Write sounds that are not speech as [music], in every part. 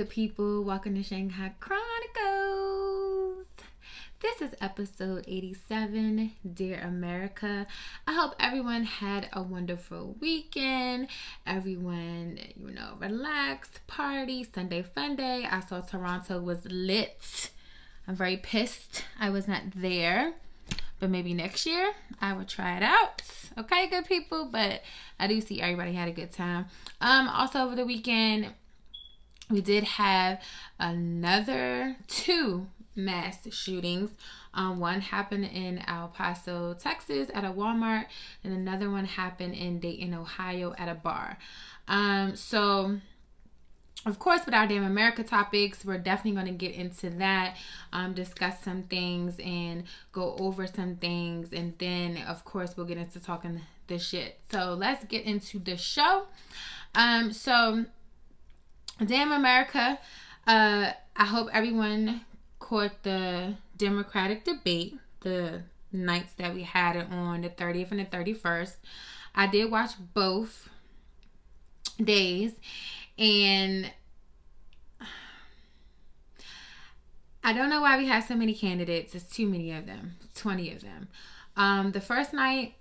Good people, welcome to Shanghai Chronicles. This is episode 87, Dear America. I hope everyone had a wonderful weekend. Everyone, you know, relaxed, party, Sunday fun day. I saw Toronto was lit. I'm very pissed I was not there. But maybe next year I will try it out. Okay, good people. But I do see everybody had a good time. Um, also over the weekend, we did have another two mass shootings. Um, one happened in El Paso, Texas at a Walmart, and another one happened in Dayton, Ohio at a bar. Um, so, of course, with our Damn America topics, we're definitely going to get into that, um, discuss some things, and go over some things. And then, of course, we'll get into talking the shit. So, let's get into the show. Um, so, Damn America. Uh, I hope everyone caught the Democratic debate, the nights that we had it on the 30th and the 31st. I did watch both days, and I don't know why we have so many candidates. It's too many of them, 20 of them. Um, the first night,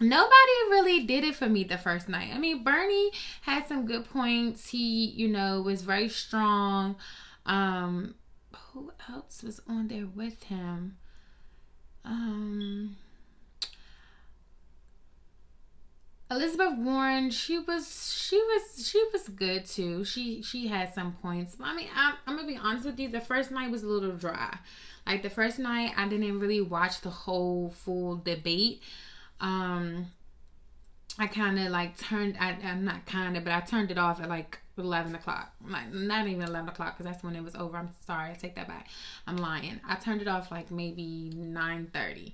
nobody really did it for me the first night. I mean, Bernie had some good points. He, you know, was very strong. Um, who else was on there with him? Um, Elizabeth Warren, she was she was she was good too. She she had some points. I mean, I'm, I'm gonna be honest with you. The first night was a little dry. Like the first night, I didn't really watch the whole full debate. Um, I kind of like turned. I, I'm not kind of, but I turned it off at like 11 o'clock. Like not even 11 o'clock because that's when it was over. I'm sorry. I take that back. I'm lying. I turned it off like maybe 9:30,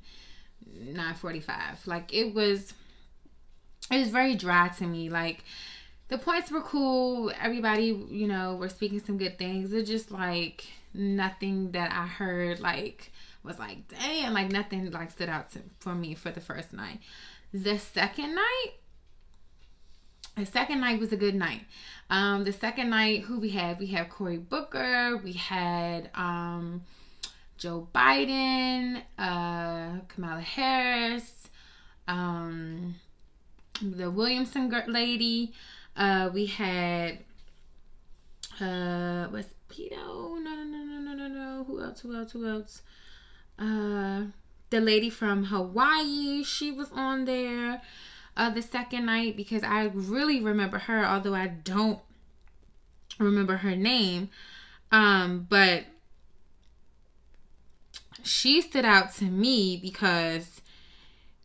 9:45. Like it was. It was very dry to me. Like the points were cool. Everybody, you know, were speaking some good things. It's just like nothing that I heard like was like damn. Like nothing like stood out to, for me for the first night. The second night, the second night was a good night. Um, the second night, who we had? We had Cory Booker. We had um, Joe Biden, uh, Kamala Harris, um, the Williamson lady. Uh, we had uh, was Beto? No, no, no, no, no, no, no. Who else? Who else? Who else? Uh, the lady from Hawaii. She was on there uh, the second night because I really remember her, although I don't remember her name. Um, but she stood out to me because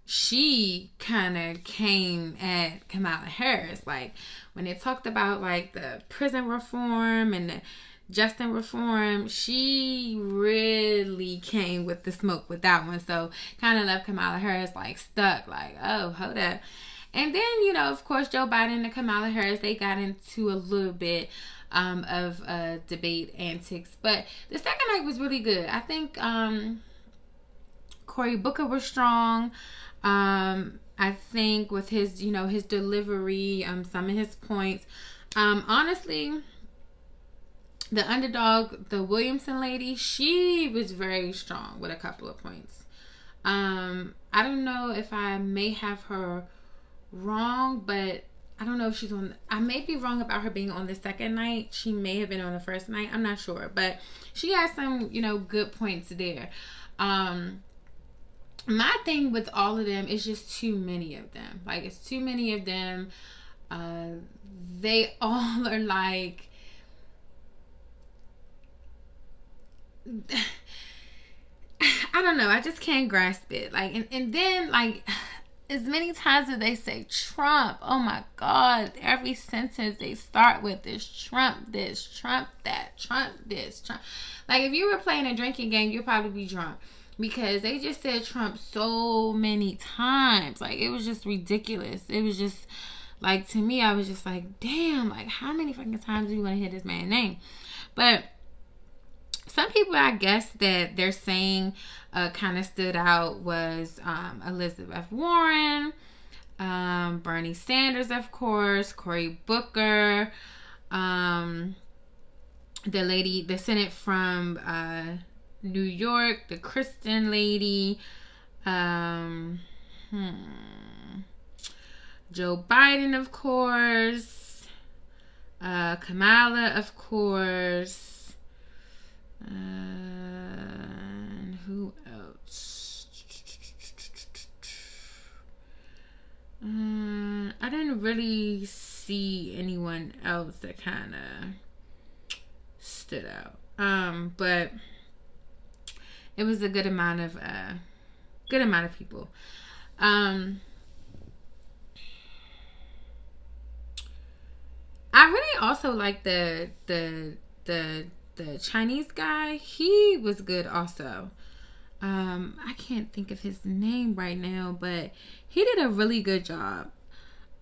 she kind of came at Kamala Harris. Like when they talked about like the prison reform and the Justin reform, she really came with the smoke with that one. So kind of left Kamala Harris like stuck, like, oh, hold up. And then, you know, of course, Joe Biden and Kamala Harris, they got into a little bit um, of uh, debate antics. But the second night was really good. I think um, Cory Booker was strong. Um, I think with his, you know, his delivery, um, some of his points. Um, honestly, the underdog, the Williamson lady, she was very strong with a couple of points. Um, I don't know if I may have her wrong, but I don't know if she's on. I may be wrong about her being on the second night. She may have been on the first night. I'm not sure, but she has some, you know, good points there. Um, my thing with all of them is just too many of them. Like it's too many of them. Uh, they [laughs] all are like. [sighs] I don't know. I just can't grasp it. Like, and, and then like [sighs] as many times as they say Trump, oh my God, every sentence they start with is Trump this, Trump that, Trump this, Trump. Like if you were playing a drinking game, you'd probably be drunk because they just said Trump so many times. Like it was just ridiculous. It was just like to me, I was just like, damn, like how many fucking times do you want to hear this man's name? But some people I guess that they're saying uh, kind of stood out was um, Elizabeth Warren, um, Bernie Sanders, of course, Cory Booker, um, the lady, the Senate from uh, New York, the Kristen lady, um, hmm, Joe Biden, of course, uh, Kamala, of course. And who else? Um, I didn't really see anyone else that kind of stood out. Um, but it was a good amount of uh, good amount of people. Um, I really also like the the the the Chinese guy, he was good also. Um, I can't think of his name right now, but he did a really good job.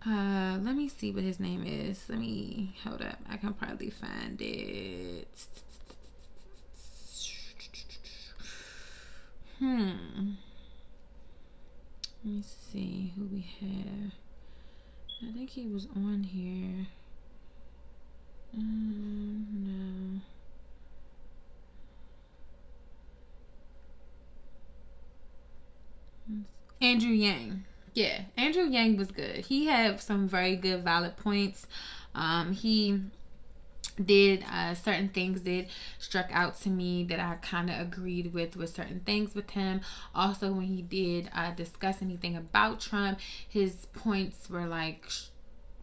Uh, let me see what his name is. Let me hold up. I can probably find it. Hmm. Let me see who we have. I think he was on here. Um, no. Andrew Yang. Yeah, Andrew Yang was good. He had some very good valid points. Um, he did uh, certain things that struck out to me that I kind of agreed with with certain things with him. Also, when he did uh, discuss anything about Trump, his points were like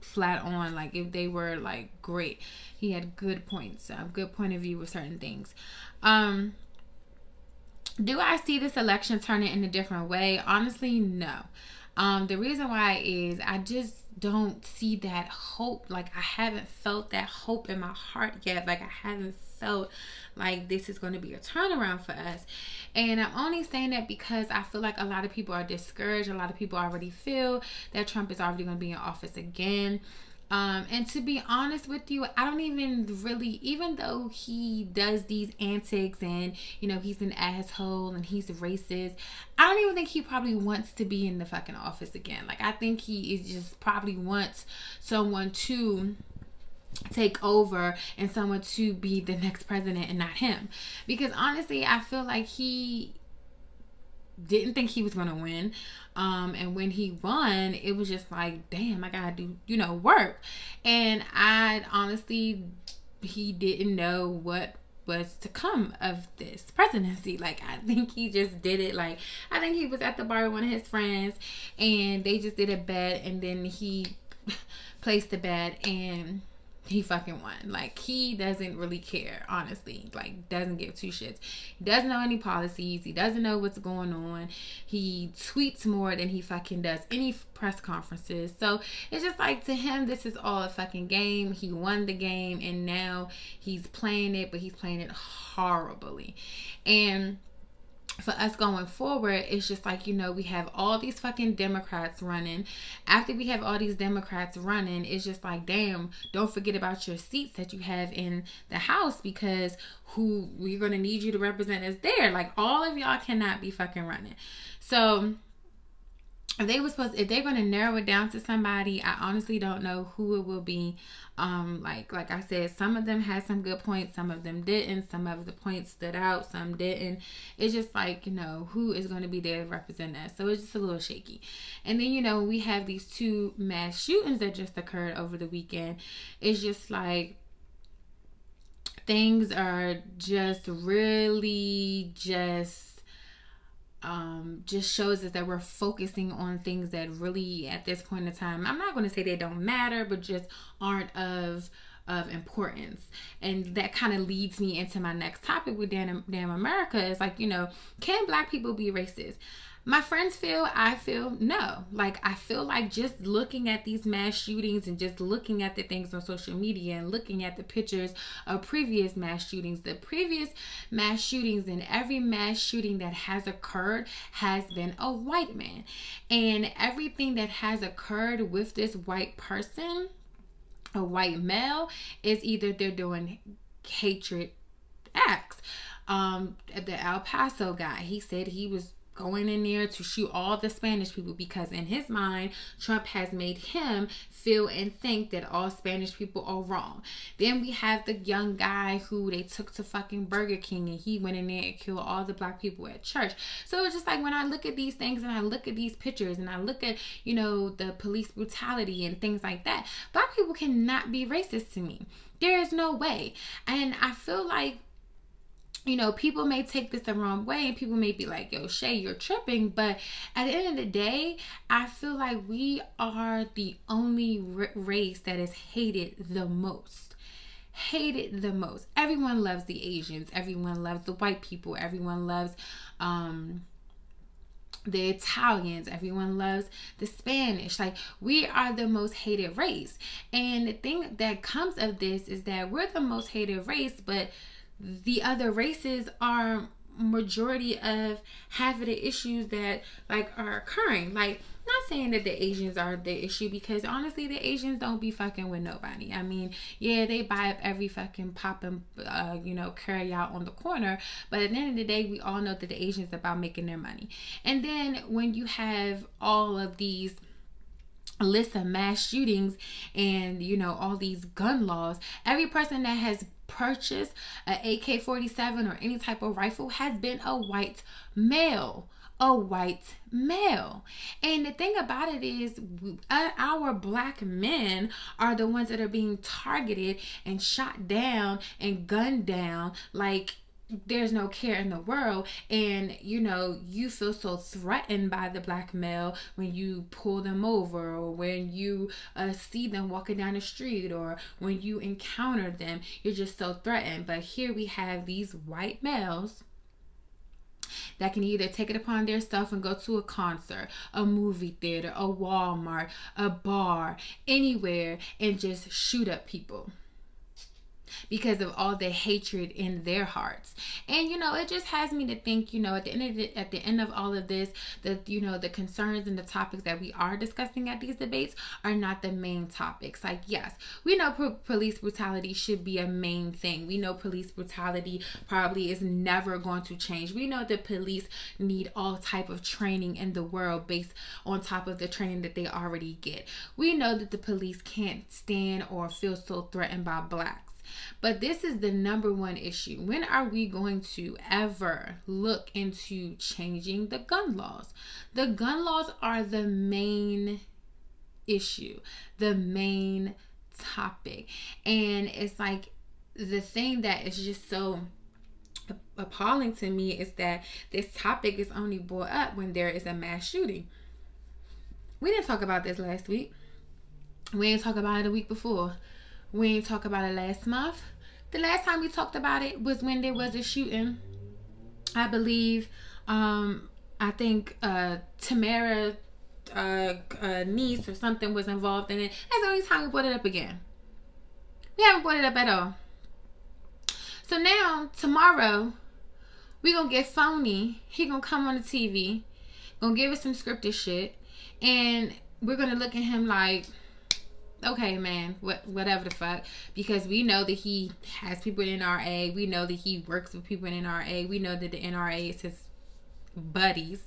flat on like if they were like great he had good points a good point of view with certain things um do I see this election turning in a different way? Honestly, no. Um, the reason why is I just don't see that hope. Like I haven't felt that hope in my heart yet. Like I haven't felt like this is going to be a turnaround for us. And I'm only saying that because I feel like a lot of people are discouraged. A lot of people already feel that Trump is already going to be in office again. Um, and to be honest with you, I don't even really, even though he does these antics and, you know, he's an asshole and he's racist, I don't even think he probably wants to be in the fucking office again. Like, I think he is just probably wants someone to take over and someone to be the next president and not him. Because honestly, I feel like he didn't think he was to win. Um, and when he won, it was just like, damn, I gotta do, you know, work. And I honestly, he didn't know what was to come of this presidency. Like, I think he just did it. Like, I think he was at the bar with one of his friends and they just did a bet and then he [laughs] placed the bet and he fucking won. Like he doesn't really care, honestly. Like doesn't give two shits. He doesn't know any policies. He doesn't know what's going on. He tweets more than he fucking does any press conferences. So it's just like to him, this is all a fucking game. He won the game and now he's playing it, but he's playing it horribly. And for us going forward, it's just like, you know, we have all these fucking Democrats running. After we have all these Democrats running, it's just like, damn, don't forget about your seats that you have in the House because who we're going to need you to represent us there. Like, all of y'all cannot be fucking running. So, if they were supposed if they're going to narrow it down to somebody i honestly don't know who it will be. Um like like i said some of them had some good points some of them didn't. Some of the points stood out some didn't. It's just like you know who is going to be there to represent us. So it's just a little shaky. And then you know we have these two mass shootings that just occurred over the weekend. It's just like things are just really just um, just shows us that we're focusing on things that really, at this point in time, I'm not going to say they don't matter, but just aren't of of importance. And that kind of leads me into my next topic with Damn, Damn America is like, you know, can black people be racist? My friends feel i feel no. Like i feel like just looking at these mass shootings and just looking at the things on social media and looking at the pictures of previous mass shootings the previous mass shootings and every mass shooting that has occurred has been a white man. And everything that has occurred with this white person a white male is either they're doing hatred acts. Um the El Paso guy he said he was going in there to shoot all the Spanish people because in his mind, Trump has made him feel and think that all Spanish people are wrong. Then we have the young guy who they took to fucking Burger King and he went in there and killed all the black people at church. So it's just like when I look at these things and I look at these pictures and I look at, you know, the police brutality and things like that, black people cannot be racist to me. There is no way. And I feel like you know, people may take this the wrong way and people may be like, yo, Shay, you're tripping. But at the end of the day, I feel like we are the only r- race that is hated the most. Hated the most. Everyone loves the Asians. Everyone loves the white people. Everyone loves, um, the Italians, everyone loves the Spanish. Like, we are the most hated race. And the thing that comes of this is that we're the most hated race, but the other races are majority of half of the issues that like are occurring like not saying that the Asians are the issue because honestly, the Asians don't be fucking with nobody. I mean, yeah, they buy up every fucking pop and uh, you know carry out on the corner, but at the end of the day, we all know that the Asians about making their money. And then when you have all of these list of mass shootings and you know all these gun laws every person that has purchased an AK-47 or any type of rifle has been a white male a white male. And the thing about it is, uh, our black men are the ones that are being targeted and shot down and gunned down like there's no care in the world. And you know you feel so threatened by the black male when you pull them over or when you uh, see them walking down the street or when you encounter them you're just so threatened. But here we have these white males that can either take it upon their self and go to a concert, a movie theater, a Walmart, a bar, anywhere, and just shoot up people because of all the hatred in their hearts. And you know, it just has me to think, you know, at the end of the, at the end of all of this, that you know, the concerns and the topics that we are discussing at these debates are not the main topics. Like, yes, we know pro- police brutality should be a main thing. We know police brutality probably is never going to change. We know that police need all type of training in the world based on top of the training that they already get. We know that the police can't stand or feel so threatened by blacks. But this is the number one issue. When are we going to ever look into changing the gun laws? The gun laws are the main issue, the main topic. And it's like the thing that is just so appalling to me is that this topic is only brought up when there is a mass shooting. We didn't talk about this last week. We didn't talk about it a week before. We didn't talk about it last month. The last time we talked about it was when there was a shooting. I believe, um, I think uh, Tamara uh, uh, niece or something was involved in it. That's the only time we brought it up again. We haven't brought it up at all. So now, tomorrow, we gonna get phony. He gonna come on the TV, gonna give us some scripted shit, and we're gonna look at him like, okay, man, what whatever the fuck, because we know that he has people in NRA. We know that he works with people in NRA. We know that the NRA is his buddies.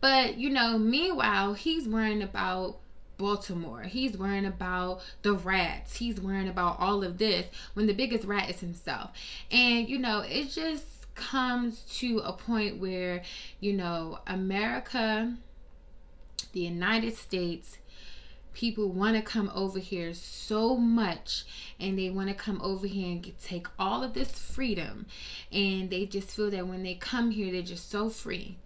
But you know, meanwhile, he's worrying about Baltimore. He's worrying about the rats. He's worrying about all of this when the biggest rat is himself. And you know, it just comes to a point where, you know, America, the United States, people want to come over here so much and they want to come over here and get, take all of this freedom. And they just feel that when they come here they're just so free.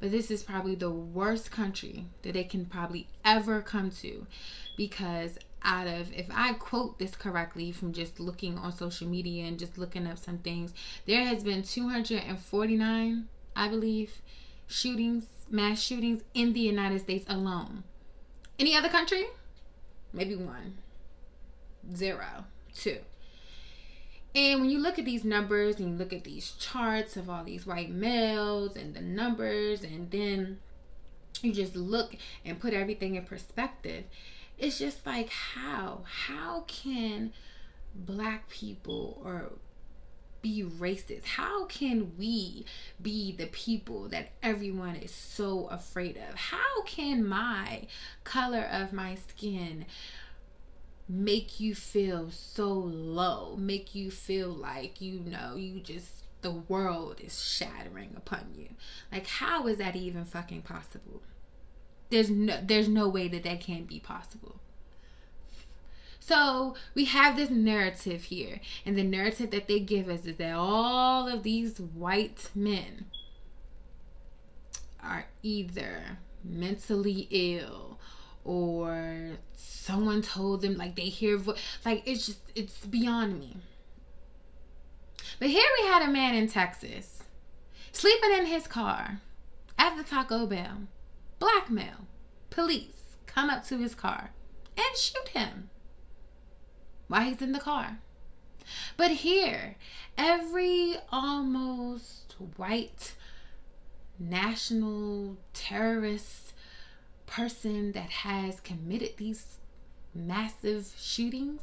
But this is probably the worst country that they can probably ever come to. Because out of if I quote this correctly from just looking on social media and just looking up some things, there has been 249, I believe, shootings, mass shootings in the United States alone. Any other country? Maybe one, zero, two. And when you look at these numbers and you look at these charts of all these white males and the numbers, and then you just look and put everything in perspective, it's just like how how can black people or be racist? How can we be the people that everyone is so afraid of? How can my color of my skin make you feel so low, make you feel like you know, you just the world is shattering upon you? Like how is that even fucking possible? There's no there's no way that that can be possible. So we have this narrative here, and the narrative that they give us is that all of these white men are either mentally ill or someone told them like they hear vo- like it's just it's beyond me. But here we had a man in Texas sleeping in his car at the Taco Bell. Blackmail. Police come up to his car and shoot him while he's in the car. But here, every almost white national terrorist person that has committed these massive shootings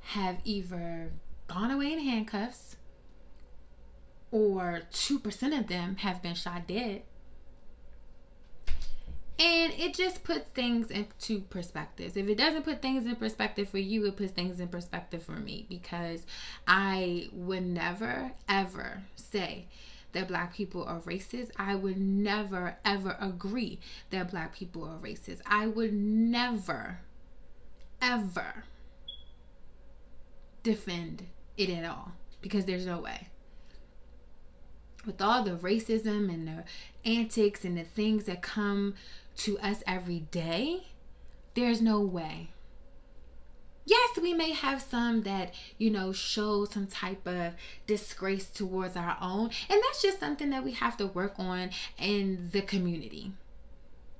have either gone away in handcuffs or 2% of them have been shot dead and it just puts things into perspective. If it doesn't put things in perspective for you, it puts things in perspective for me because I would never ever say that black people are racist. I would never ever agree that black people are racist. I would never ever defend it at all because there's no way with all the racism and the antics and the things that come to us every day, there's no way. Yes, we may have some that, you know, show some type of disgrace towards our own. And that's just something that we have to work on in the community.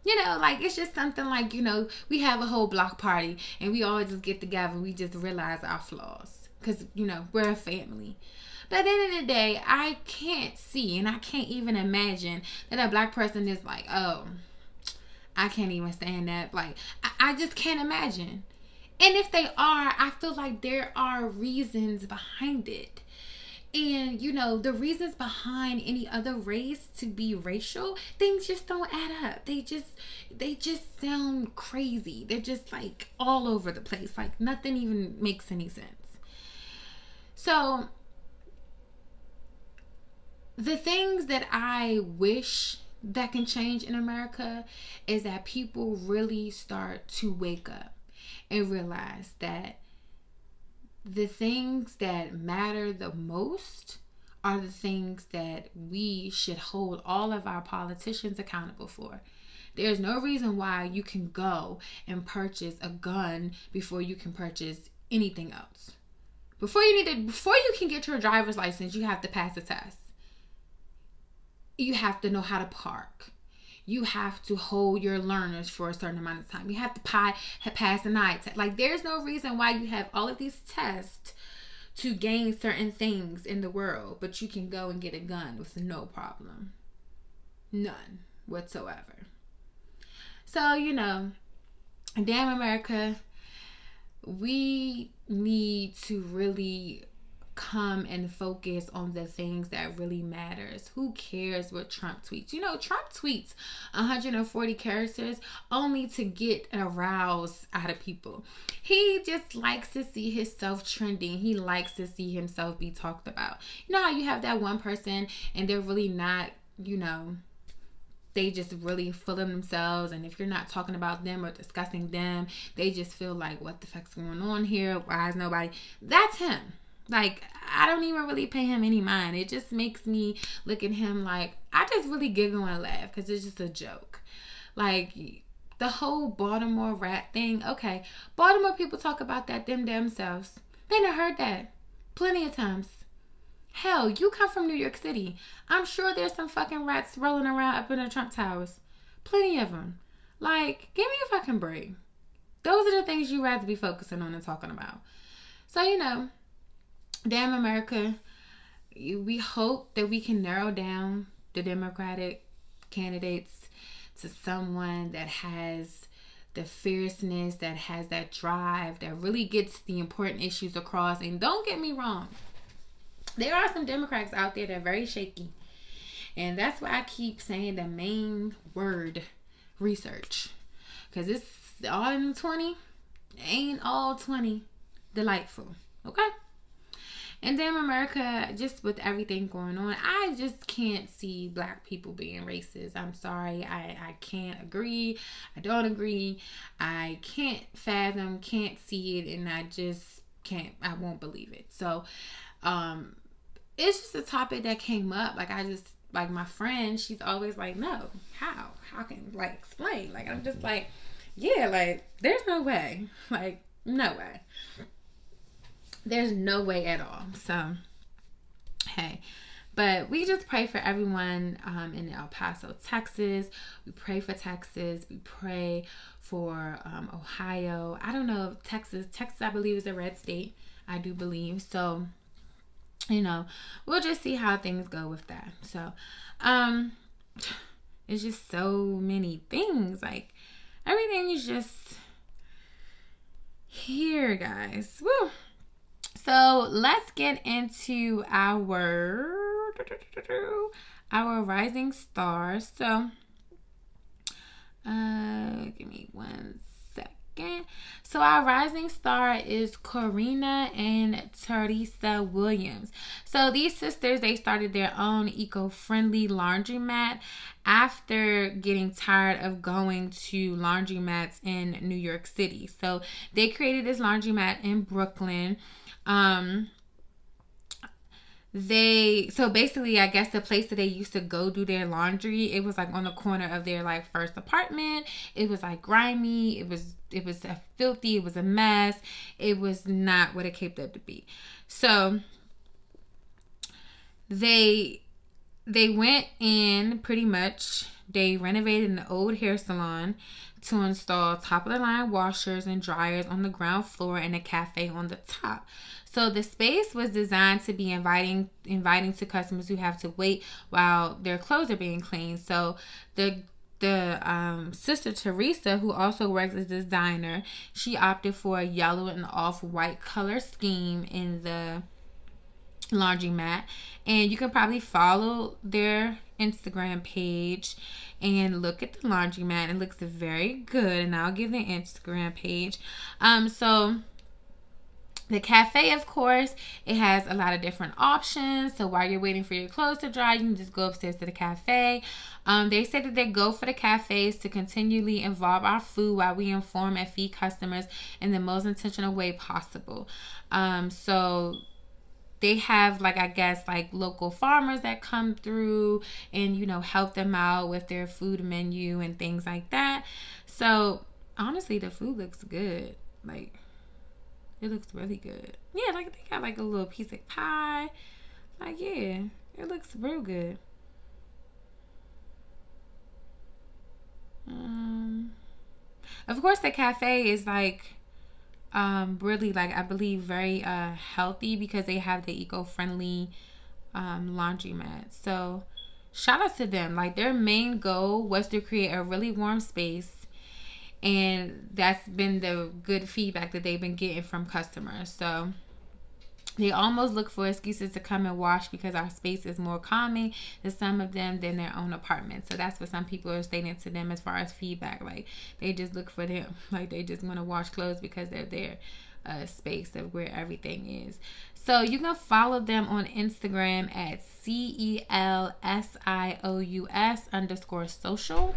You know, like it's just something like, you know, we have a whole block party and we all just get together. We just realize our flaws because, you know, we're a family. But at the end of the day, I can't see and I can't even imagine that a black person is like, oh, I can't even stand that. Like, I, I just can't imagine. And if they are, I feel like there are reasons behind it. And you know, the reasons behind any other race to be racial, things just don't add up. They just they just sound crazy. They're just like all over the place. Like nothing even makes any sense. So the things that I wish that can change in America is that people really start to wake up and realize that the things that matter the most are the things that we should hold all of our politicians accountable for. There's no reason why you can go and purchase a gun before you can purchase anything else. Before you need to before you can get your driver's license, you have to pass a test you have to know how to park. You have to hold your learners for a certain amount of time. You have to pass an eye test. Like, there's no reason why you have all of these tests to gain certain things in the world, but you can go and get a gun with no problem. None whatsoever. So, you know, damn America, we need to really come and focus on the things that really matters. Who cares what Trump tweets? You know, Trump tweets 140 characters only to get aroused out of people. He just likes to see himself trending. He likes to see himself be talked about. You know how you have that one person and they're really not, you know, they just really full of themselves and if you're not talking about them or discussing them they just feel like what the fuck's going on here why is nobody that's him like, I don't even really pay him any mind. It just makes me look at him like, I just really giggle and laugh because it's just a joke. Like, the whole Baltimore rat thing, okay, Baltimore people talk about that them themselves. They done heard that plenty of times. Hell, you come from New York City. I'm sure there's some fucking rats rolling around up in the Trump Towers. Plenty of them. Like, give me a fucking break. Those are the things you rather be focusing on and talking about. So, you know, damn America, we hope that we can narrow down the Democratic candidates to someone that has the fierceness, that has that drive, that really gets the important issues across. And don't get me wrong, there are some Democrats out there that are very shaky. And that's why I keep saying the main word research. Because it's all in 20, ain't all 20 delightful. Okay? And damn America, just with everything going on, I just can't see black people being racist. I'm sorry. I, I can't agree. I don't agree. I can't fathom, can't see it, and I just can't I won't believe it. So um it's just a topic that came up. Like I just like my friend, she's always like, No, how? How can like explain? Like I'm just like, Yeah, like there's no way. Like, no way. There's no way at all. So, hey. But we just pray for everyone um, in El Paso, Texas. We pray for Texas. We pray for um, Ohio. I don't know Texas. Texas, I believe, is a red state. I do believe. So, you know, we'll just see how things go with that. So, um, it's just so many things. Like, everything is just here, guys. Woo. So let's get into our our rising stars. So uh give me one second. So our rising star is Corinna and Theresa Williams. So these sisters they started their own eco-friendly laundromat after getting tired of going to laundromats in New York City. So they created this laundromat in Brooklyn um, they so basically i guess the place that they used to go do their laundry it was like on the corner of their like first apartment. It was like grimy. It was it was filthy. It was a mess. It was not what it came up to be. So they they went in pretty much. They renovated an old hair salon to install top of the line washers and dryers on the ground floor and a cafe on the top. So the space was designed to be inviting inviting to customers who have to wait while their clothes are being cleaned. So the the um, sister Theresa, who also works as a designer, she opted for a yellow and off-white color scheme in the laundromat, and you can probably follow their Instagram page and look at the laundromat. It looks very good, and I'll give the Instagram page. Um, so the cafe, of course, it has a lot of different options. So while you're waiting for your clothes to dry, you can just go upstairs to the cafe. Um, they say that they go for the cafes to continually involve our food while we inform and feed customers in the most intentional way possible. Um, so they have like I guess like local farmers that come through and you know help them out with their food menu and things like that. So honestly, the food looks good. Like it looks really good. Yeah, like they got like a little piece of pie. Like yeah, it looks real good. Um, of course, the cafe is like um, really like I believe very uh, healthy because they have the eco-friendly um, laundromat. So shout out to them. Like their main goal was to create a really warm space and that's been the good feedback that they've been getting from customers. So they almost look for excuses to come and wash because our space is more calming to some of them than their own apartment. So that's what some people are stating to them as far as feedback. Like they just look for them, [laughs] like they just want to wash clothes because they're their uh, space of where everything is. So you can follow them on Instagram at C E L S I O U S underscore social.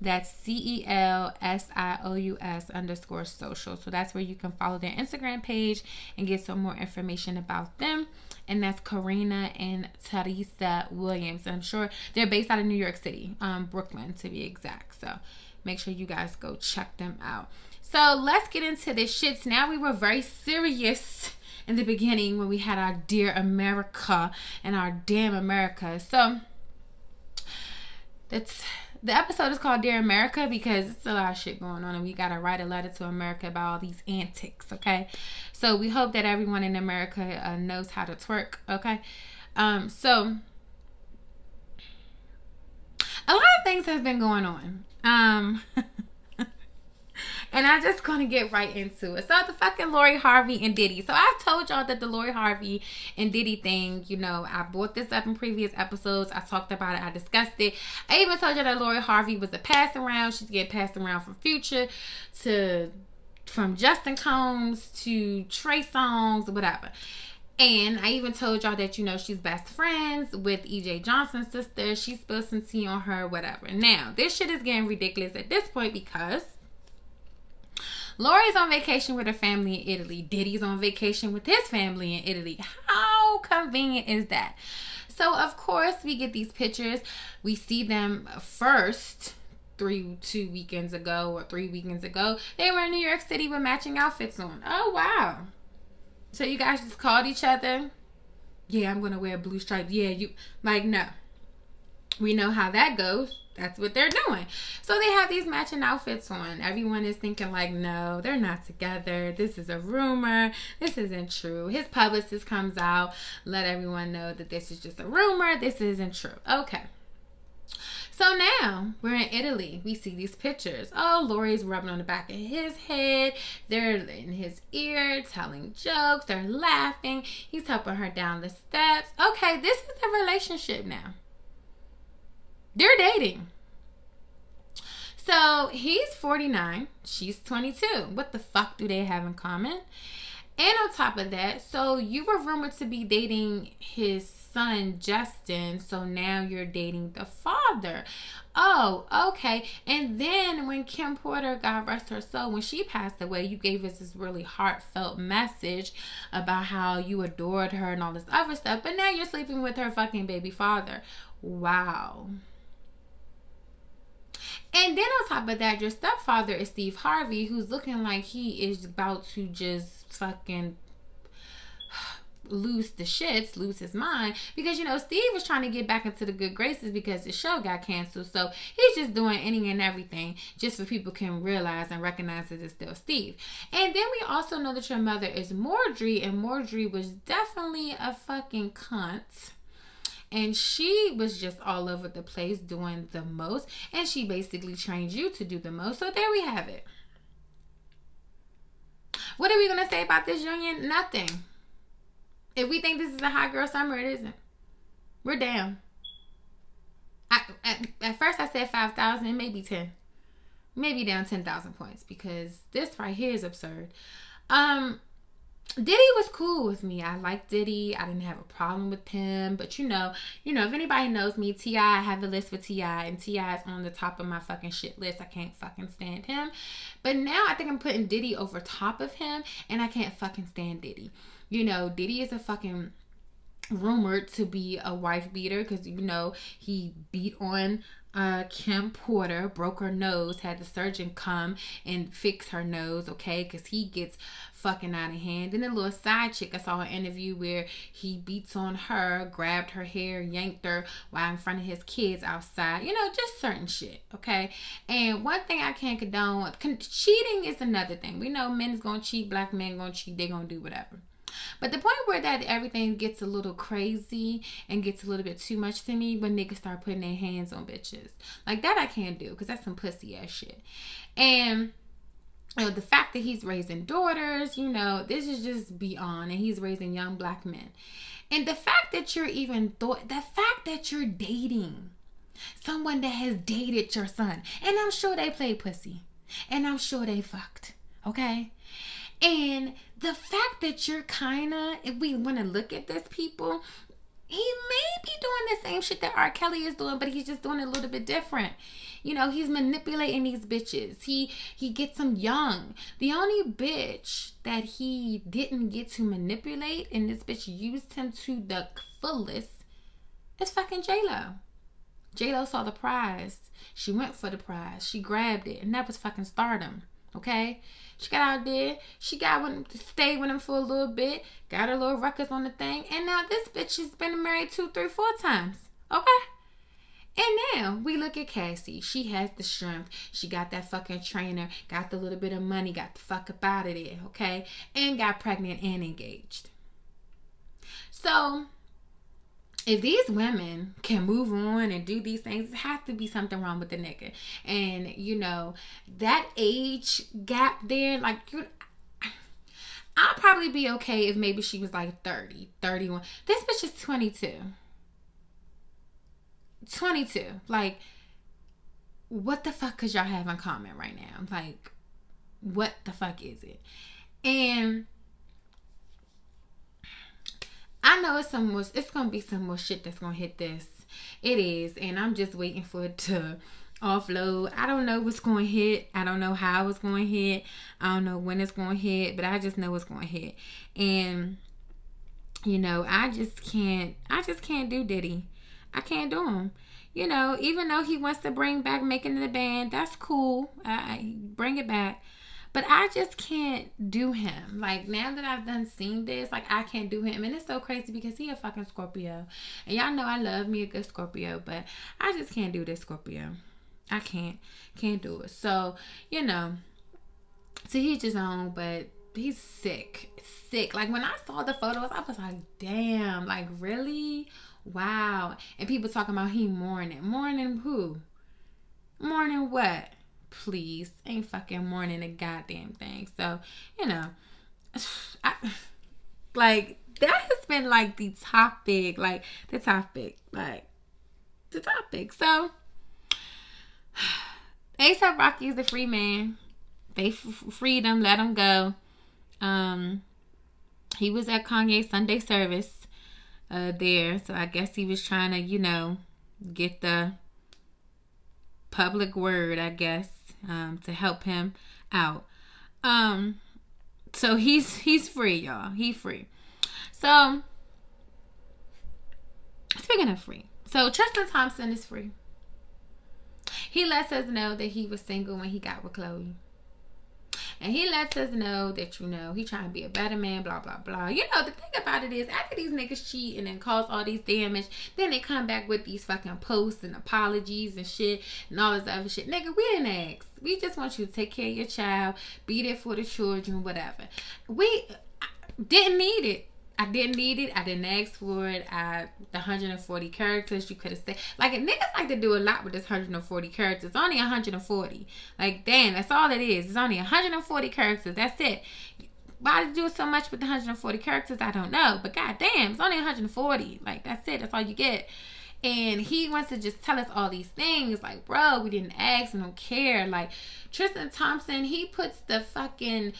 That's C E L S I O U S underscore social. So that's where you can follow their Instagram page and get some more information about them. And that's Corinna and Theresa Williams. I'm sure they're based out of New York City, um, Brooklyn to be exact. So make sure you guys go check them out. So let's get into the shits. Now we were very serious in the beginning when we had our dear America and our damn America. So that's the episode is called Dear America because it's a lot of shit going on and we gotta write a letter to America about all these antics, okay? So we hope that everyone in America uh, knows how to twerk, okay? Um, so a lot of things have been going on. Um [laughs] And I'm just gonna get right into it. So the fucking Lori Harvey and Diddy. So I've told y'all that the Lori Harvey and Diddy thing, you know, I brought this up in previous episodes. I talked about it, I discussed it. I even told you that Lori Harvey was a pass around. She's getting passed around from future to from Justin Combs to Trey Songz, whatever. And I even told y'all that, you know, she's best friends with EJ Johnson's sister. She spilled some tea on her, whatever. Now, this shit is getting ridiculous at this point because Lori's on vacation with her family in Italy. Diddy's on vacation with his family in Italy. How convenient is that? So, of course, we get these pictures. We see them first three, two weekends ago or three weekends ago. They were in New York City with matching outfits on. Oh, wow. So, you guys just called each other. Yeah, I'm to wear blue stripes. Yeah, you, like, no. We know how that goes that's what they're doing. So they have these matching outfits on. Everyone is thinking like, no, they're not together. This is a rumor. This isn't true. His publicist comes out, let everyone know that this is just a rumor. This isn't true. Okay. So now we're in Italy. We see these pictures. Oh, Lori's rubbing on the back of his head. They're in his ear telling jokes. They're laughing. He's helping her down the steps. Okay, this is a relationship now. They're dating. So he's 49, she's 22. What the fuck do they have in common? And on top of that, so you were rumored to be dating his son, Justin. So now you're dating the father. Oh, okay. And then when Kim Porter, God rest her soul, when she passed away, you gave us this really heartfelt message about how you adored her and all this other stuff. But now you're sleeping with her fucking baby father. Wow. And then on top of that, your stepfather is Steve Harvey, who's looking like he is about to just fucking lose the shits, lose his mind. Because, you know, Steve was trying to get back into the good graces because the show got canceled. So he's just doing any and everything just so people can realize and recognize that it's still Steve. And then we also know that your mother is Marjorie, and Marjorie was definitely a fucking cunt and she was just all over the place doing the most. And she basically trained you to do the most. So there we have it. What are we going to say about this union? Nothing. If we think this is a hot girl summer it isn't. We're down I, at, at first i said 5000 maybe 10 maybe down 10000 points because this right here is absurd. Um Diddy was cool with me. I liked Diddy. I didn't have a problem with him. But you know, you know, if anybody knows me, T.I., I have a list with T.I., and T.I. is on the top of my fucking shit list. I can't fucking stand him. But now I think I'm putting Diddy over top of him, and I can't fucking stand Diddy. You know, Diddy is a fucking rumored to be a wife beater because you know he beat on uh, Kim Porter broke her nose, had the surgeon come and fix her nose, okay, because he gets fucking out of hand. Then the little side chick, I saw an interview where he beats on her, grabbed her hair, yanked her while in front of his kids outside. You know, just certain shit, okay? And one thing I can't condone, con- cheating is another thing. We know men's gonna cheat, black men gonna cheat, they gonna do whatever. But the point where that everything gets a little crazy and gets a little bit too much to me when niggas start putting their hands on bitches. Like that I can't do because that's some pussy ass shit. And you know, the fact that he's raising daughters, you know, this is just beyond. And he's raising young black men. And the fact that you're even thought, the fact that you're dating someone that has dated your son, and I'm sure they played pussy, and I'm sure they fucked, okay? And the fact that you're kind of, if we want to look at this, people, he may be doing the same shit that R. Kelly is doing, but he's just doing it a little bit different. You know, he's manipulating these bitches. He he gets them young. The only bitch that he didn't get to manipulate and this bitch used him to the fullest is fucking J Lo. J Lo saw the prize. She went for the prize. She grabbed it, and that was fucking stardom. Okay, she got out there. She got with him, stayed with him for a little bit. Got her little ruckus on the thing. And now this bitch has been married two, three, four times. Okay? And now we look at Cassie. She has the strength. She got that fucking trainer, got the little bit of money, got the fuck up out of there, okay? And got pregnant and engaged. So if these women can move on and do these things, it has to be something wrong with the nigga. And you know, that age gap there, like you I'll probably be okay if maybe she was like 30, 31. This bitch is 22. 22. Like, what the fuck could y'all have in common right now? Like, what the fuck is it? And I know it's some more, it's gonna be some more shit that's gonna hit this. It is, and I'm just waiting for it to offload. I don't know what's going to hit. I don't know how it's going to hit. I don't know when it's going to hit, but I just know it's going to hit. And you know, I just can't. I just can't do Diddy. I can't do him. You know, even though he wants to bring back making the band, that's cool. I bring it back. But I just can't do him. Like now that I've done seen this, like I can't do him. And it's so crazy because he a fucking Scorpio. And y'all know I love me a good Scorpio, but I just can't do this Scorpio. I can't can't do it. So, you know, to each his own, but he's sick. Sick. Like when I saw the photos, I was like, damn, like really? Wow. And people talking about he mourning. Mourning who? Mourning what? Please. Ain't fucking mourning a goddamn thing. So, you know, [sighs] I, like that has been like the topic, like the topic, like the topic. So, [sighs] ASAP Rocky is a free man. They f- freed him, let him go. Um, he was at Kanye's Sunday service uh, there, so I guess he was trying to, you know, get the public word, I guess, um, to help him out. Um, so he's he's free, y'all. He free. So speaking of free, so Tristan Thompson is free. He lets us know that he was single when he got with Khloe. And he lets us know that, you know, he trying to be a better man, blah, blah, blah. You know, the thing about it is, after these niggas cheat and then cause all these damage, then they come back with these fucking posts and apologies and shit and all this other shit. Nigga, we didn't ask. We just want you to take care of your child, be there for the children, whatever. We didn't need it. I didn't need it. I didn't ask for it. I the 140 characters you could have said. Like niggas like to do a lot with this 140 characters. It's only 140. Like damn, that's all it is. It's only 140 characters. That's it. Why to do so much with the 140 characters? I don't know. But god damn, it's only 140. Like that's it. That's all you get. And he wants to just tell us all these things. Like, bro, we didn't ask and don't care. Like Tristan Thompson, he puts the fucking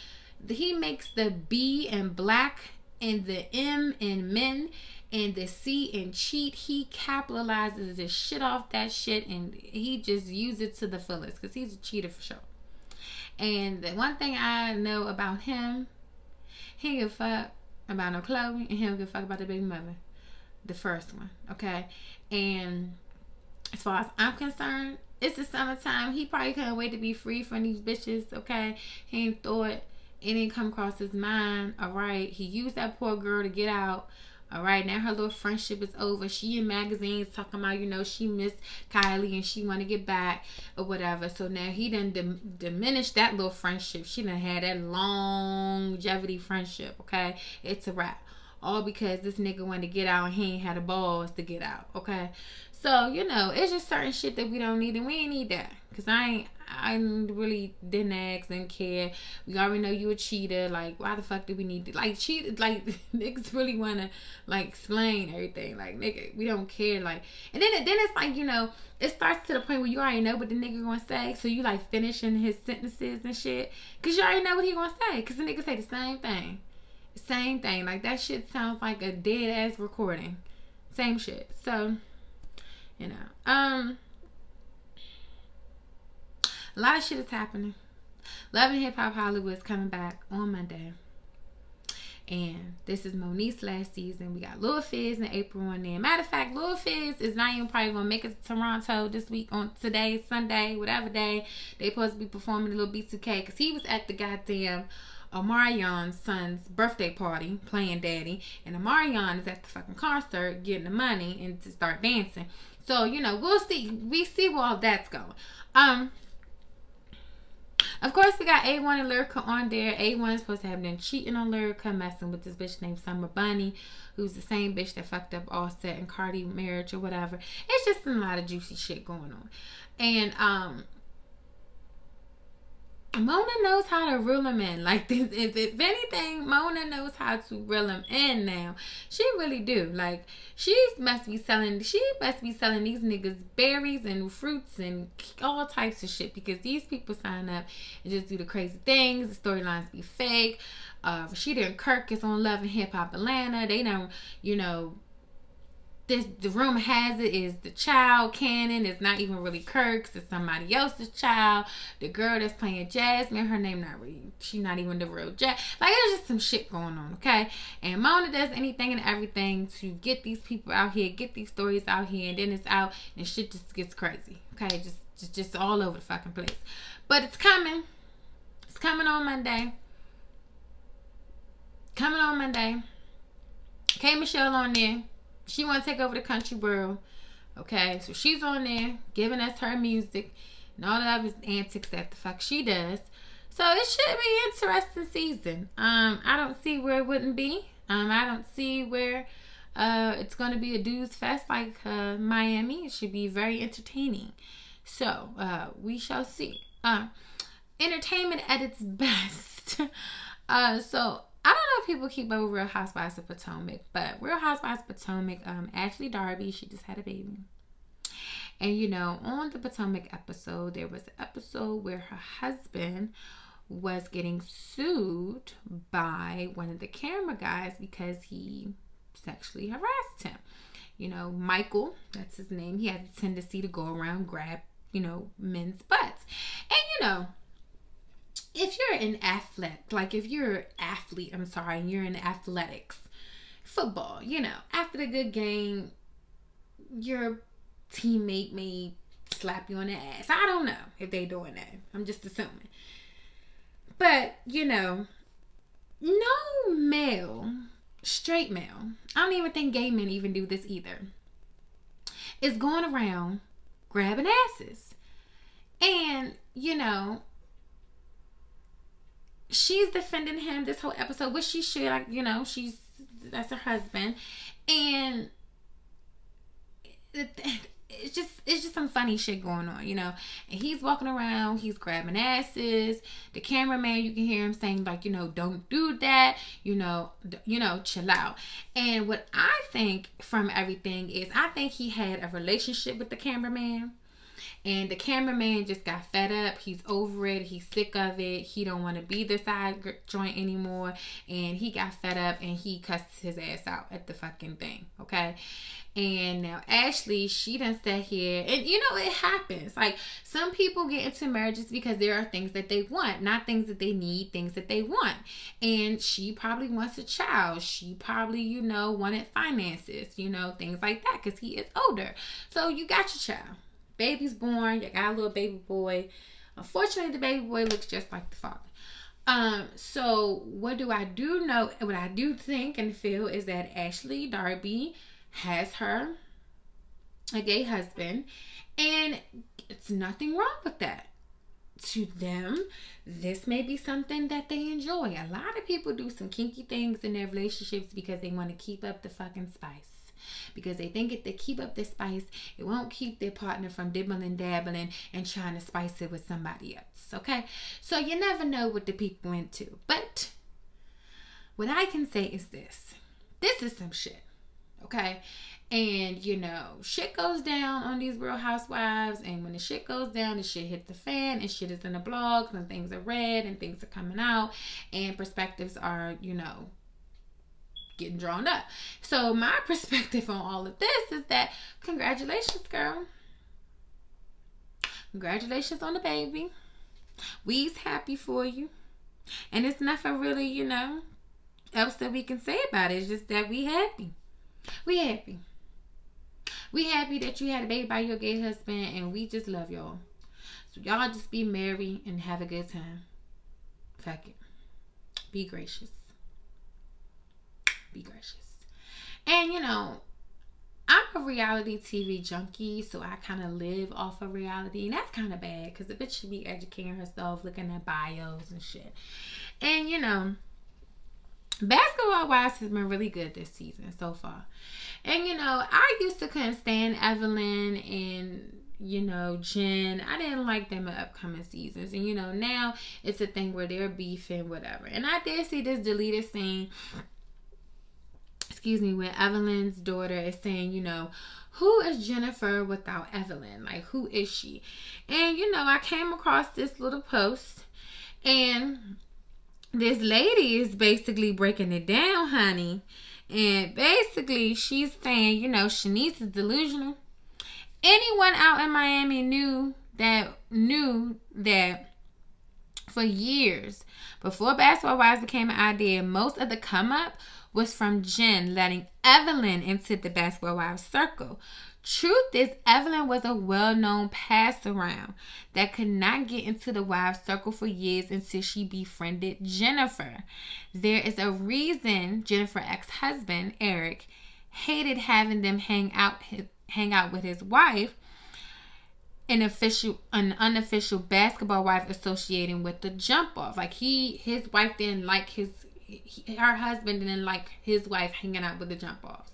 he makes the B and black and the M in men and the C in cheat, he capitalizes the shit off that shit and he just uses it to the fullest because he's a cheater for sure. And the one thing I know about him, he give fuck about no Khloe and he don't give fuck about the baby mother. The first one, okay? And as far as I'm concerned, it's the summertime. He probably couldn't wait to be free from these bitches. Okay, he ain't thought it didn't come across his mind. All right, he used that poor girl to get out. All right, now her little friendship is over. She in magazines talking about, you know, she missed Kylie and she want to get back or whatever. So now he done dim- diminished that little friendship. She done had that longevity friendship. Okay, it's a wrap. All because this nigga wanted to get out and he ain't had the balls to get out. Okay, so you know, it's just certain shit that we don't need, and we ain't need that. Cause I ain't, I really didn't ask and care. We already know you a cheater. Like, why the fuck do we need to like cheat? [laughs] Like, niggas really wanna like explain everything. Like, nigga, we don't care. Like, and then then it's like you know, it starts to the point where you already know what the nigga gonna say, so you like finishing his sentences and shit, cause you already know what he gonna say. Cause the nigga say the same thing, same thing. Like that shit sounds like a dead ass recording. Same shit. So you know. Um a lot of shit is happening. Love and Hip Hop Hollywood is coming back on Monday. And this is Moniece's last season. We got Lil Fizz in April on there. Matter of fact, Lil Fizz is not even probably gonna make it to Toronto this week on today, Sunday, whatever day. They supposed to be performing a little B2K because he was at the goddamn Omarion's son's birthday party playing daddy. And Omarion is at the fucking concert getting the money and to start dancing. So, you know, we'll see. We see where all that's going. Um, of course, we got A1 and Lyrica on there. A1 is supposed to have been cheating on Lyrica, messing with this bitch named Summer Bunni, who's the same bitch that fucked up Offset and Cardi marriage or whatever. It's just a lot of juicy shit going on. And um Mona knows how to reel them in. Like [laughs] this, if, if anything, Mona knows how to reel them in now. She really do. Like she must be selling. She must be selling these niggas berries and fruits and all types of shit because these people sign up and just do the crazy things. The storylines be fake. Uh, Rasheeda and Kirk is on Love and Hip Hop Atlanta. They don't, you know, this the room has it is the child Kannon it's not even really kirk's it's somebody else's child. The girl that's playing jasmine her name not really she not even the real jazz like there's just some shit going on okay? And mona does anything and everything to get these people out here get these stories out here and then it's out and shit just gets crazy okay? Just just, just all over the fucking place. But it's coming. It's coming on monday. Coming on monday. K Michelle on there she want to take over the country world. Okay, so she's on there giving us her music and all the other antics that the fuck she does. So it should be interesting season. Um, I don't see where it wouldn't be. Um, I don't see where uh it's gonna be a dudes fest like uh, Miami. It should be very entertaining. So uh, we shall see. Uh, entertainment at its [laughs] best. uh, so I don't know if people keep up with Real Housewives of Potomac, but Real Housewives of Potomac, um, Ashley Darby, she just had a baby. And you know, on the Potomac episode, there was an episode where her husband was getting sued by one of the camera guys because he sexually harassed him. You know, Michael, that's his name, he had a tendency to go around grab, you know, men's butts. And you know, if you're an athlete, like if you're athlete, I'm sorry, and you're in athletics, football, you know, after the good game, your teammate may slap you on the ass. I don't know if they doing that. I'm just assuming. But, you know, no male, straight male, I don't even think gay men even do this either, is going around grabbing asses. And, you know, she's defending him this whole episode, which she should. Like, you know, she's that's her husband, and it's just it's just some funny shit going on, you know. And he's walking around, he's grabbing asses. The cameraman, you can hear him saying like, you know, don't do that, you know, you know, chill out. And what I think from everything is, I think he had a relationship with the cameraman And the cameraman just got fed up. He's over it. He's sick of it. He don't want to be the side joint anymore. And he got fed up and he cussed his ass out at the fucking thing. Okay. And now Ashley, she done sat here, and you know it happens. Like some people get into marriages because there are things that they want, not things that they need, things that they want. And she probably wants a child. She probably, you know, wanted finances, you know, things like that, because he is older. So you got your child, baby's born. You got a little baby boy. Unfortunately, the baby boy looks just like the father. Um, so what do I do know? What I do think and feel is that Ashley Darby has her a gay husband, and it's nothing wrong with that. To them, this may be something that they enjoy. A lot of people do some kinky things in their relationships because they want to keep up the fucking spice. Because they think if they keep up the spice, it won't keep their partner from dibbling, dabbling, and trying to spice it with somebody else. Okay? So you never know what the people into. But what I can say is this this is some shit. Okay. And you know, shit goes down on these real housewives, and when the shit goes down, the shit hits the fan, and shit is in the blogs, and things are read, and things are coming out, and perspectives are, you know, getting drawn up. So my [laughs] perspective on all of this is that congratulations, girl. Congratulations on the baby. We's happy for you. And it's nothing really, you know, else that we can say about it. It's just that we happy. We happy. We happy that you had a baby by your gay husband, and we just love y'all. So y'all just be merry and have a good time. Fuck it. Be gracious. Be gracious. And you know, I'm a reality TV junkie, so I kind of live off of reality, and that's kind of bad because the bitch should be educating herself, looking at bios and shit. And you know, Basketball Wives has been really good this season so far. And you know, I used to couldn't stand Evelyn and you know, Jen. I didn't like them in upcoming seasons. And you know, now it's a thing where they're beefing, whatever. And I did see this deleted scene, excuse me, when Evelyn's daughter is saying, you know, who is Jennifer without Evelyn? Like, who is she? And you know, I came across this little post and this lady is basically breaking it down, honey. And basically, she's saying, you know, Shaniece is delusional. Anyone out in Miami knew that knew that for years before Basketball Wives became an idea, most of the come up was from Jen letting Evelyn into the Basketball Wives circle. Truth is, Evelyn was a well known pass around that could not get into the wives circle for years until she befriended Jennifer. There is a reason Jennifer's ex husband, Eric, hated having them hang out, hang out with his wife. An official, an unofficial basketball wife associating with the jump off. Like he, his wife didn't like his, he, her husband didn't like his wife hanging out with the jump offs.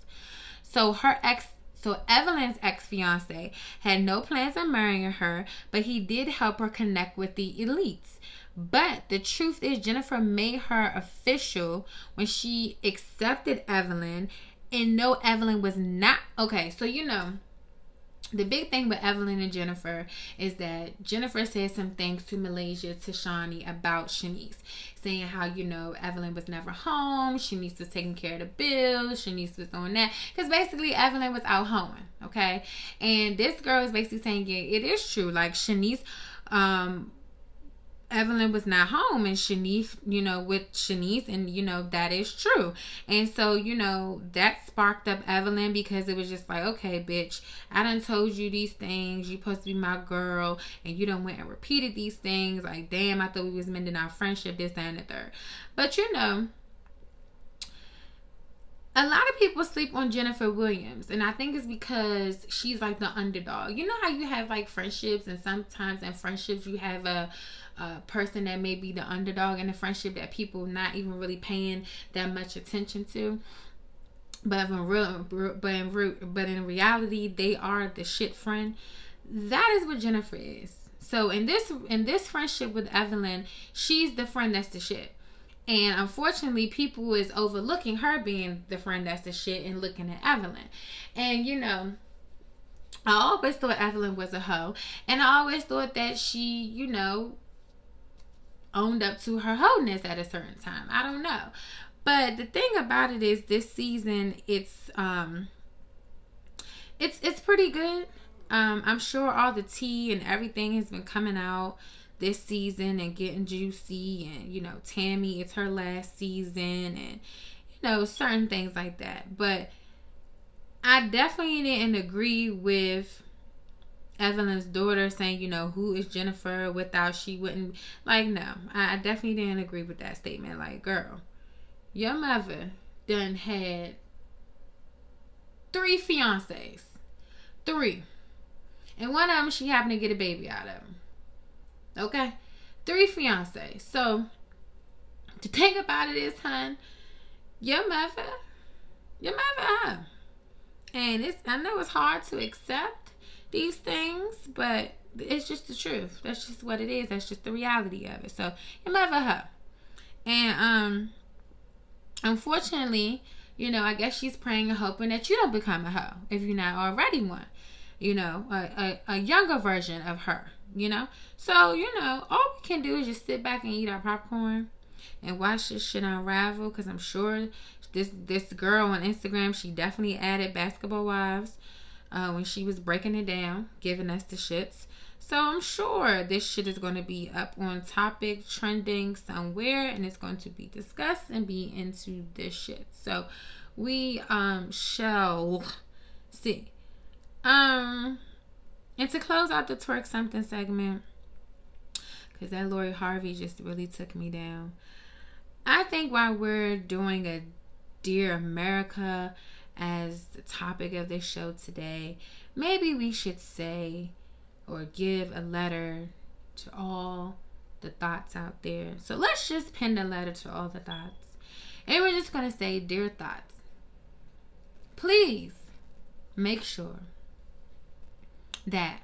So her ex so Evelyn's ex-fiance had no plans on marrying her, but he did help her connect with the elites. But the truth is Jennifer made her official when she accepted Evelyn and no Evelyn was not okay, so you know the big thing with Evelyn and Jennifer is that Jennifer said some things to Malaysia to Shaunie about Shaniece, saying how you know Evelyn was never home, Shaniece was taking care of the bills, Shaniece was doing that, because basically Evelyn was out hoeing, okay. And this girl is basically saying yeah, it is true. Like Shaniece, um, Evelyn was not home and Shaniece, you know, with Shaniece, and you know, that is true. And so, you know, that sparked up Evelyn because it was just like, okay, bitch, I done told you these things. You supposed to be my girl, and you done went and repeated these things. Like, damn, I thought we was mending our friendship, this, that, and the third. But you know, a lot of people sleep on Jennifer Williams, and I think it's because she's like the underdog. You know how you have like friendships, and sometimes in friendships you have a a person that may be the underdog in a friendship that people not even really paying that much attention to. But in real, but in real, but in reality, they are the shit friend. That is what Jennifer is. So in this in this friendship with Evelyn, she's the friend that's the shit. And unfortunately, people is overlooking her being the friend that's the shit and looking at Evelyn. And you know, I always thought Evelyn was a hoe. And I always thought that she, you know, owned up to her wholeness at a certain time. I don't know. But the thing about it is this season it's um it's it's pretty good. Um I'm sure all the tea and everything has been coming out this season and getting juicy and you know Tami it's her last season and you know certain things like that. But I definitely didn't agree with Evelyn's daughter saying, you know, who is Jennifer without she wouldn't like no. I, definitely didn't agree with that statement. Like, girl, your mother done had three fiancés. Three. And one of them she happened to get a baby out of him. Okay? Three fiancés. So the thing about it is, hun, your mother, your mother, huh? And it's I know it's hard to accept these things, but it's just the truth. That's just what it is. That's just the reality of it. So your mother her. And um unfortunately, you know, I guess she's praying and hoping that you don't become a hoe if you're not already one. You know, a, a, a younger version of her, you know? So, you know, all we can do is just sit back and eat our popcorn and watch this shit unravel because I'm sure this this girl on Instagram, she definitely added basketball wives uh, when she was breaking it down, giving us the shits. So I'm sure this shit is going to be up on topic, trending somewhere, and it's going to be discussed and be into this shit. So we um shall see. Um, and to close out the twerk something segment, because that Lori Harvey just really took me down. I think while we're doing a Dear America as the topic of this show today, maybe we should say or give a letter to all the thoughts out there. So let's just pen a letter to all the thoughts. And we're just going to say, Dear thoughts, please make sure that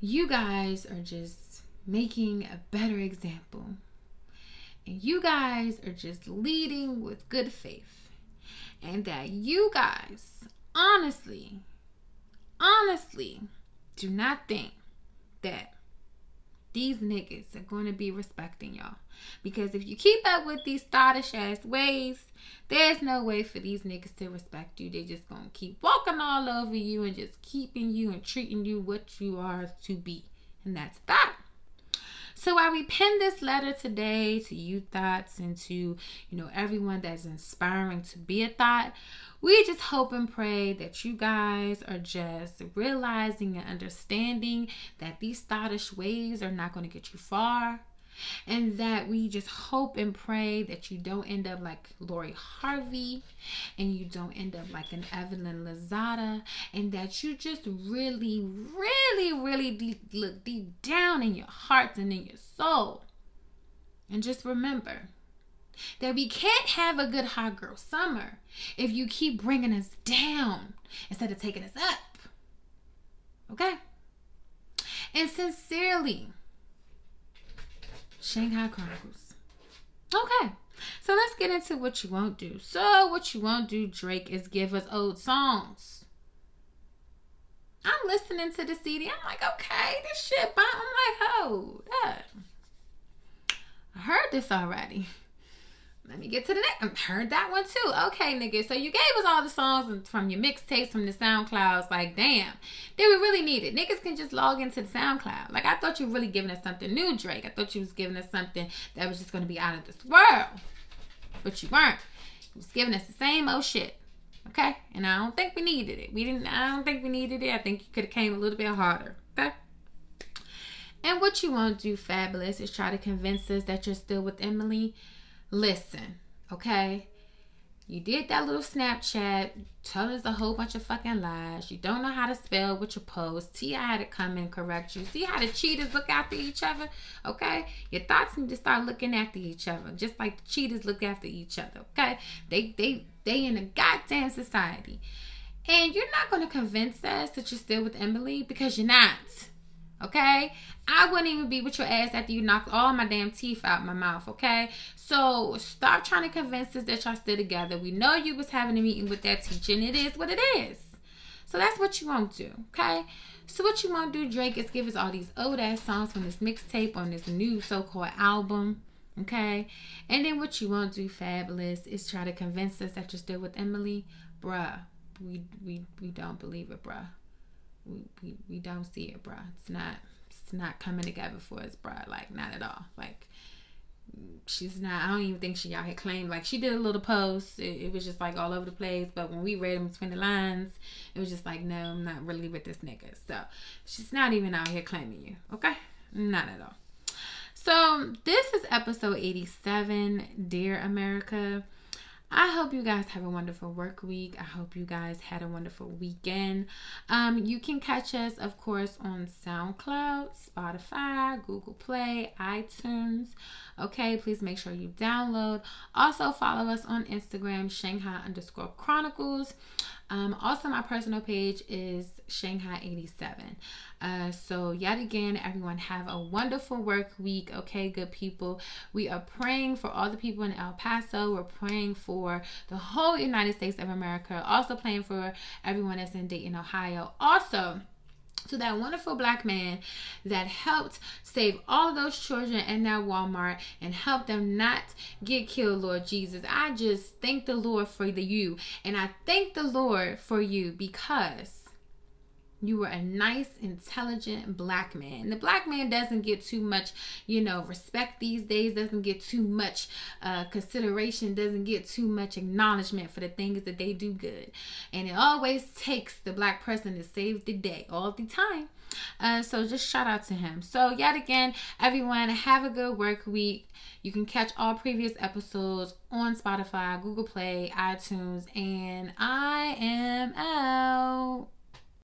you guys are just making a better example. And you guys are just leading with good faith and that you guys honestly, honestly do not think that these niggas are going to be respecting y'all. Because if you keep up with these thottish ass ways, there's no way for these niggas to respect you. They're just going to keep walking all over you and just keeping you and treating you what you are to be. And that's that. So while we pen this letter today to you thoughts and to, you know, everyone that's inspiring to be a thought, we just hope and pray that you guys are just realizing and understanding that these thottish ways are not going to get you far and that we just hope and pray that you don't end up like Lori Harvey and you don't end up like an Evelyn Lozada and that you just really, really, really deep, look deep down in your hearts and in your soul. And just remember that we can't have a good hot girl summer if you keep bringing us down instead of taking us up. Okay? And sincerely, Shanghai Chronicles. Okay, so let's get into what you won't do. So, what you won't do, Drake, is give us old songs. I'm listening to the CD. I'm like, okay, this shit, I'm like, hold up. I heard this already. [laughs] Let me get to the next. I heard that one too. Okay, nigga. So you gave us all the songs from your mixtapes from the SoundClouds. Like, damn, did we really need it? Niggas can just log into the SoundCloud. Like, I thought you were really giving us something new, Drake. I thought you was giving us something that was just gonna be out of this world, but you weren't. You was giving us the same old shit. Okay, and I don't think we needed it. We didn't. I don't think we needed it. I think you could have came a little bit harder. Okay. And what you want to do, Fabolous, is try to convince us that you're still with Emily Listen, okay? You did that little Snapchat, telling us a whole bunch of fucking lies. You don't know how to spell what you post. T.I. had to come and correct you. See how the cheaters look after each other? Okay? Your thoughts need to start looking after each other. Just like the cheaters look after each other. Okay? They they they in a goddamn society. And you're not gonna convince us that you're still with Emily because you're not. Okay? I wouldn't even be with your ass after you knocked all my damn teeth out my mouth, okay? So stop trying to convince us that y'all still together. We know you was having a meeting with that teacher, and it is what it is. So that's what you want to do, okay? So what you want to do, Drake, is give us all these old ass songs from this mixtape on this new so-called album. Okay. And then what you want to do, Fabolous, is try to convince us that you're still with Emily. Bruh. We we we don't believe it, bruh. We we, don't see it, bruh. It's not it's not coming together for us, bruh. Like not at all. Like she's not. I don't even think she out here claimed like she did a little post. It, it, was just like all over the place. But when we read them between the lines, it was just like, no, I'm not really with this nigga. So she's not even out here claiming you. Okay, not at all. So this is episode 87, Dear America. I hope you guys have a wonderful work week. I hope you guys had a wonderful weekend. Um, you can catch us, of course, on SoundCloud, Spotify, Google Play, iTunes. Okay, please make sure you download. Also, follow us on Instagram, Shanghai underscore Chronicles. Um, also, my personal page is Shanghai 87. Uh, so, yet again, everyone have a wonderful work week. Okay, good people. We are praying for all the people in El Paso. We're praying for the whole United States of America. Also, praying for everyone that's in Dayton, Ohio. Also, to that wonderful black man that helped save all those children in that Walmart and help them not get killed, Lord Jesus. I just thank the Lord for the you. And I thank the Lord for you because you were a nice, intelligent black man. The black man doesn't get too much, you know, respect these days, doesn't get too much uh, consideration, doesn't get too much acknowledgement for the things that they do good. And it always takes the black person to save the day all the time. Uh, so just shout out to him. So, yet again, everyone, have a good work week. You can catch all previous episodes on Spotify, Google Play, iTunes, and I am out.